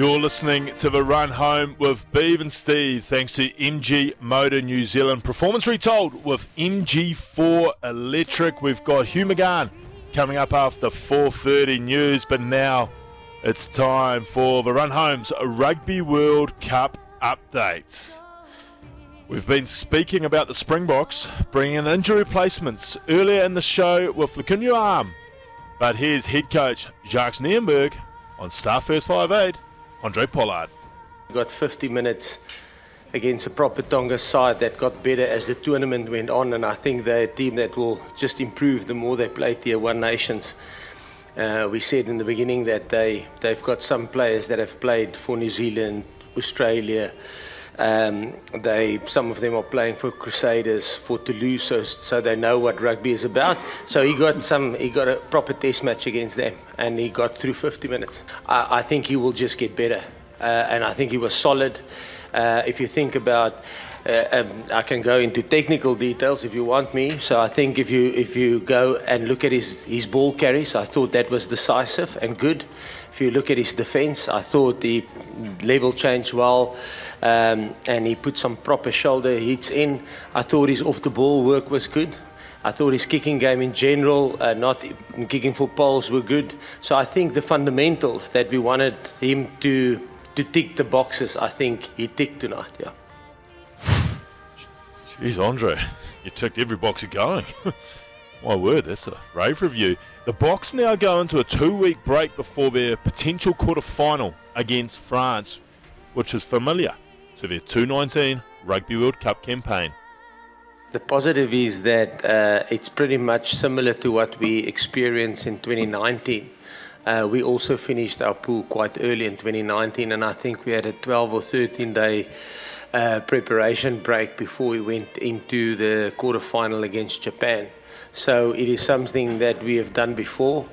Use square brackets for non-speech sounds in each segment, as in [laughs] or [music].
You're listening to the run home with Beav and Steve, thanks to MG Motor New Zealand. Performance retold with MG4 Electric. We've got Hugh McGahan coming up after 4:30 news, but now it's time for the run home's Rugby World Cup updates. We've been speaking about the Springboks bringing in injury replacements earlier in the show with Lukhanyo Am, but here's head coach Jacques Nienaber on Star First 58. Andre Pollard. We got 50 minutes against a proper Tonga side that got better as the tournament went on, and I think they're a team that will just improve the more they play Tier 1 nations. Uh, we said in the beginning that they, they've got some players that have played for New Zealand, Australia. Um, they, some of them are playing for Crusaders, for Toulouse, so, so they know what rugby is about. So he got some, he got a proper test match against them, and he got through 50 minutes. I, I think he will just get better, uh, and I think he was solid. Uh, if you think about uh, um, I can go into technical details if you want me. So I think if you if you go and look at his his ball carries, I thought that was decisive and good. If you look at his defence, I thought the level changed well. Um, and he put some proper shoulder hits in. I thought his off the ball work was good. I thought his kicking game in general, uh, not kicking for poles, were good. So I think the fundamentals that we wanted him to to tick the boxes, I think he ticked tonight. Yeah. Jeez, Andre, you ticked every box you're going. [laughs] My word, that's a rave review. The Boks now go into a two-week break before their potential quarter-final against France, which is familiar to their 219 Rugby World Cup campaign. The positive is that uh, it's pretty much similar to what we experienced in 2019. Uh, we also finished our pool quite early in 2019, and I think we had a 12 or 13 day uh, preparation break before we went into the quarterfinal against Japan. So it is something that we have done before.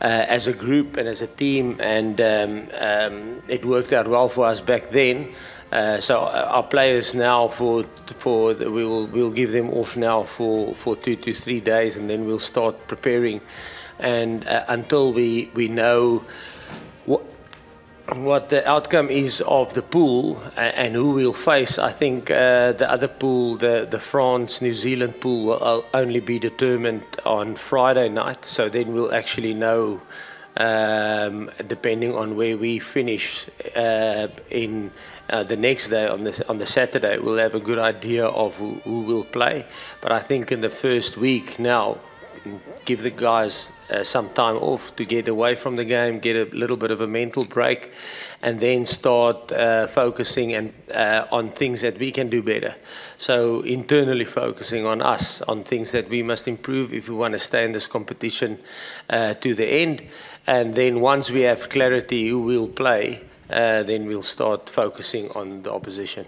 Uh, as a group and as a team, and um, um, it worked out well for us back then. Uh, so uh, our players now for for the, we'll we'll give them off now for, for two to three days, and then we'll start preparing. And uh, until we we know what the outcome is of the pool and who we'll face, I think uh, the other pool, the, the France New Zealand pool, will only be determined on Friday night. So then we'll actually know, um, depending on where we finish uh, in uh, the next day on the, on the Saturday, we'll have a good idea of who, who will play. But I think in the first week now, give the guys uh, some time off to get away from the game, get a little bit of a mental break, and then start uh, focusing and uh, on things that we can do better. So internally focusing on us, on things that we must improve if we want to stay in this competition uh, to the end. And then once we have clarity who will play, uh, then we'll start focusing on the opposition.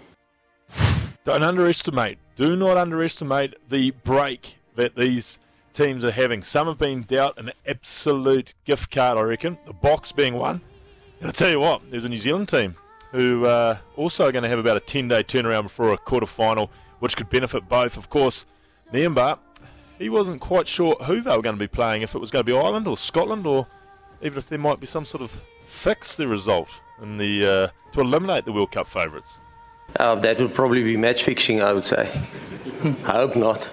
Don't underestimate, do not underestimate the break that these teams are having. Some have been dealt an absolute gift card, I reckon. The Boks being one. And I tell you what, there's a New Zealand team who uh, also are going to have about a 10 day turnaround before a quarter final, which could benefit both. Of course, Nienaber, he wasn't quite sure who they were going to be playing, if it was going to be Ireland or Scotland, or even if there might be some sort of fix the result in the uh, to eliminate the World Cup favourites. Uh, that would probably be match fixing, I would say. [laughs] I hope not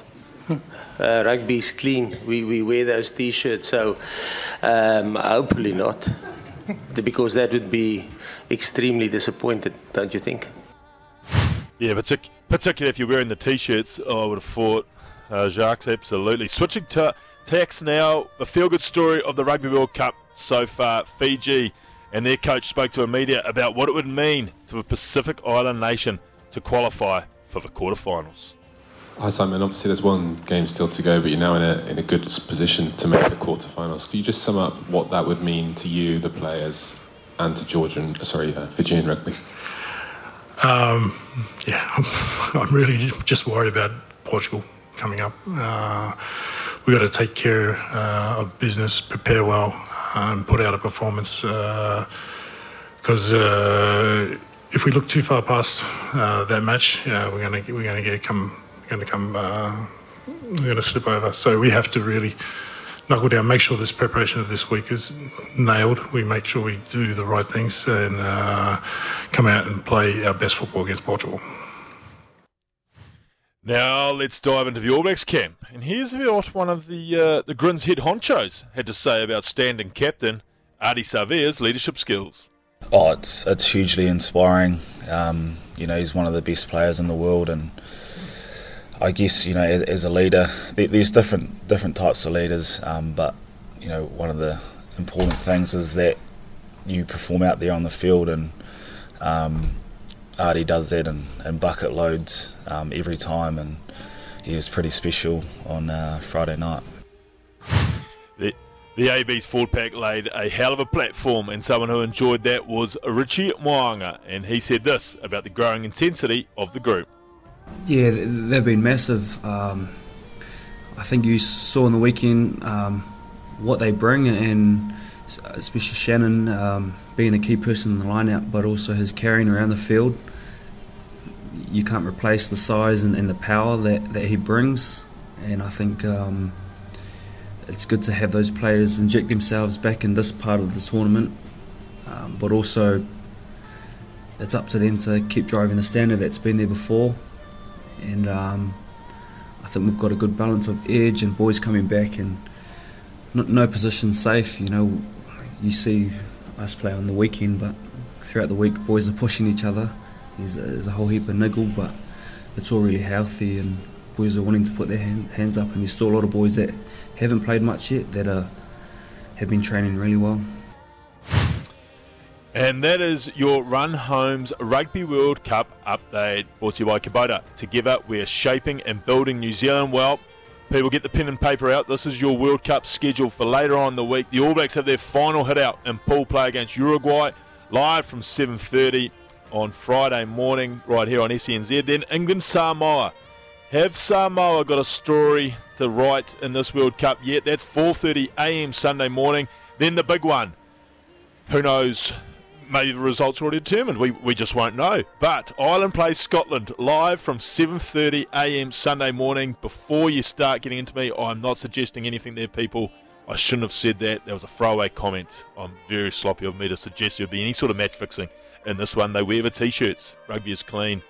uh, rugby is clean. We, we wear those t-shirts, so um, hopefully not, [laughs] because that would be extremely disappointed, don't you think? Yeah, partic- particularly if you're wearing the t-shirts, oh, I would have thought. Uh, Jacques, absolutely. Switching to tax now, the feel-good story of the Rugby World Cup so far. Fiji and their coach spoke to a media about what it would mean to the Pacific Island nation to qualify for the quarterfinals. Hi Simon, obviously there's one game still to go, but you're now in a, in a good position to make the quarterfinals. Could you just sum up what that would mean to you, the players, and to Georgian, sorry, uh, Fijian rugby? Um, yeah, [laughs] I'm really just worried about Portugal coming up. Uh, we've got to take care uh, of business, prepare well, and put out a performance. Because uh, uh, if we look too far past uh, that match, we're going to we're going to get come going to come, uh, going to slip over. So we have to really knuckle down, make sure this preparation of this week is nailed. We make sure we do the right things and uh, come out and play our best football against Portugal. Now let's dive into the All Blacks camp, and here's what one of the uh, the Grins head honchos had to say about standing captain Ardie Savea's leadership skills. Oh, it's it's hugely inspiring. Um, you know, he's one of the best players in the world, and I guess you know, as, as a leader, there's different different types of leaders, um, but you know, one of the important things is that you perform out there on the field, and um, Ardie does that in, bucket loads um, every time, and he was pretty special on uh, Friday night. The, the AB's forward pack laid a hell of a platform, and someone who enjoyed that was Richie Mo'unga, and he said this about the growing intensity of the group. Yeah, they've been massive. Um, I think you saw in the weekend um, what they bring, and especially Shannon um, being a key person in the lineup, but also his carrying around the field. You can't replace the size and, and the power that, that he brings, and I think um, it's good to have those players inject themselves back in this part of the tournament, um, but also it's up to them to keep driving the standard that's been there before, and um, I think we've got a good balance of edge and boys coming back and no, no position safe. You know, you see us play on the weekend, but throughout the week, boys are pushing each other. There's a, there's a whole heap of niggle, but it's all really healthy, and boys are wanting to put their hand, hands up. And there's still a lot of boys that haven't played much yet that are have been training really well. And that is your Run Homes Rugby World Cup update brought to you by Kubota. Together, we're shaping and building New Zealand well. People get the pen and paper out. This is your World Cup schedule for later on the week. The All Blacks have their final hit out in pool play against Uruguay, live from 7:30 on Friday morning, right here on SENZ. Then England Samoa. Have Samoa got a story to write in this World Cup yet? That's 4:30 a.m. Sunday morning. Then the big one. Who knows maybe the results are already determined. We, we just won't know. But Ireland plays Scotland live from 7:30 a.m. Sunday morning. Before you start getting into me, I'm not suggesting anything there, people. I shouldn't have said that. That was a throwaway comment. I'm very sloppy of me to suggest there would be any sort of match fixing in this one. They wear the t-shirts. Rugby is clean.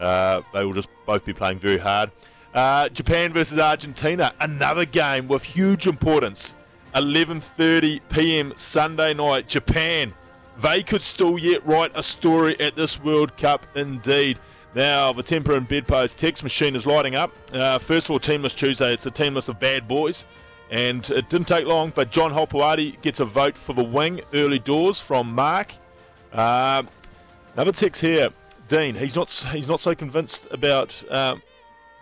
Uh, they will just both be playing very hard. Uh, Japan versus Argentina, another game with huge importance. 11:30 p.m. Sunday night. Japan they could still yet write a story at this World Cup indeed. Now, the temper and bedpost text machine is lighting up. Uh, first of all, Teamless Tuesday. It's a team list of bad boys. And it didn't take long, but John Hopoate gets a vote for the wing early doors from Mark. Uh, another text here. Dean, he's not he's not so convinced about uh,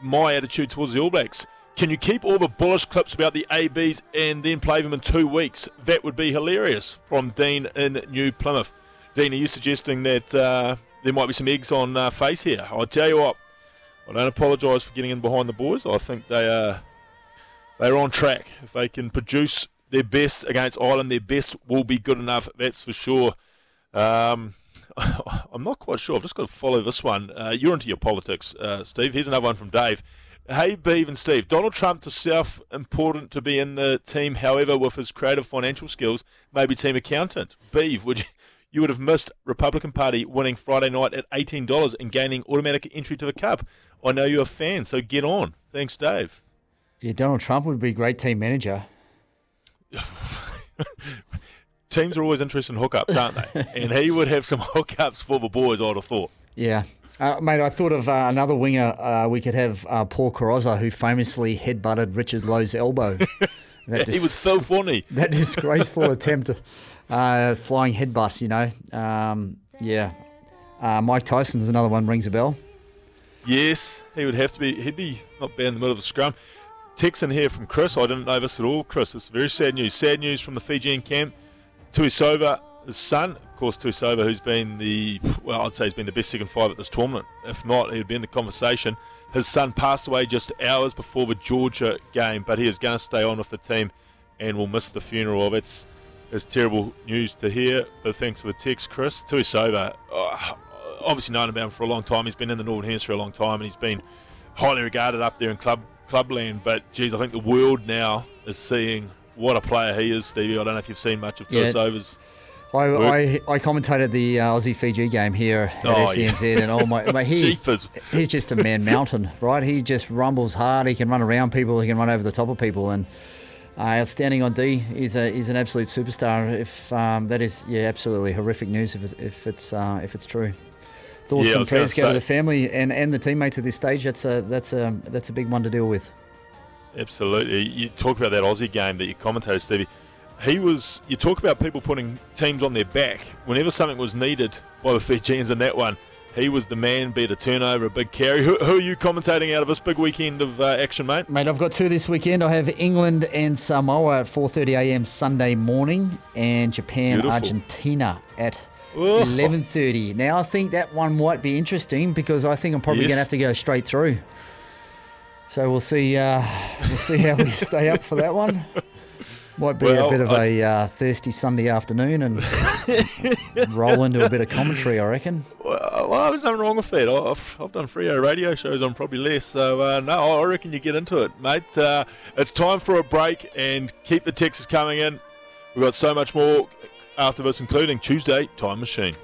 my attitude towards the All Blacks. Can you keep all the bullish clips about the ABs and then play them in two weeks? That would be hilarious. From Dean in New Plymouth. Dean, are you suggesting that uh, there might be some eggs on uh, face here? I'll tell you what. I don't apologise for getting in behind the boys. I think they are they're on track. If they can produce their best against Ireland, their best will be good enough. That's for sure. Um, [laughs] I'm not quite sure. I've just got to follow this one. Uh, you're into your politics, uh, Steve. Here's another one from Dave. Hey, Beav and Steve. Donald Trump to self important to be in the team, however, with his creative financial skills, maybe team accountant. Beav, would you, you would have missed Republican Party winning Friday night at $18 and gaining automatic entry to the Cup. I know you're a fan, so get on. Thanks, Dave. Yeah, Donald Trump would be a great team manager. [laughs] Teams are always interested in hookups, aren't they? [laughs] and he would have some hookups for the boys, I'd have thought. Yeah, uh, mate, I thought of uh, another winger uh, we could have, uh, Paul Carozza, who famously headbutted Richard Loe's elbow. [laughs] That dis- he was so funny. [laughs] That disgraceful attempt, uh, flying headbutt, you know. Um, yeah. Uh, Mike Tyson's another one, rings a bell. Yes, he would have to be, he'd be not bad in the middle of a scrum. Texan here from Chris. I didn't know this at all, Chris. It's very sad news. Sad news from the Fijian camp. Tuisova, his son, of course, Tuisova, who's been the, well, I'd say he's been the best second five at this tournament. If not, he'd be in the conversation. His son passed away just hours before the Georgia game, but he is going to stay on with the team and will miss the funeral of it. It's terrible news to hear, but thanks for the text, Chris. Tuisova, oh, obviously known about him for a long time. He's been in the Northern Hemisphere a long time, and he's been highly regarded up there in club clubland. But geez, I think the world now is seeing what a player he is, Stevie. I don't know if you've seen much of Tuisasa's. Yeah. I, I, I, commentated the uh, Aussie Fiji game here at oh, SENZ, yeah. and oh my, mate, [laughs] he's he's just a man mountain, right? He just rumbles hard. He can run around people. He can run over the top of people, and uh, outstanding on D. He's a he's an absolute superstar. If um, that is yeah, absolutely horrific news if it's if it's uh, if it's true. Thoughts yeah, and prayers go to the family and, and the teammates at this stage. That's a that's a that's a big one to deal with. Absolutely. You talk about that Aussie game that you commentated, Stevie he was. You talk about people putting teams on their back. Whenever something was needed by the Fijians in that one, he was the man, be it a turnover, a big carry. Who, who are you commentating out of this big weekend of uh, action, mate? Mate, I've got two this weekend. I have England and Samoa at 4.30am Sunday morning and Japan, Beautiful. Argentina at 11.30. Now, I think that one might be interesting because I think I'm probably yes. going to have to go straight through. So we'll see. Uh, we'll see how we [laughs] stay up for that one. [laughs] Might be well, a bit of I, a uh, thirsty Sunday afternoon and [laughs] roll into a bit of commentary, I reckon. Well, well there's nothing wrong with that. I've, I've done Freo radio shows on probably less, so uh, no, I reckon you get into it, mate. Uh, it's time for a break and keep the texts coming in. We've got so much more after this, including Tuesday Time Machine.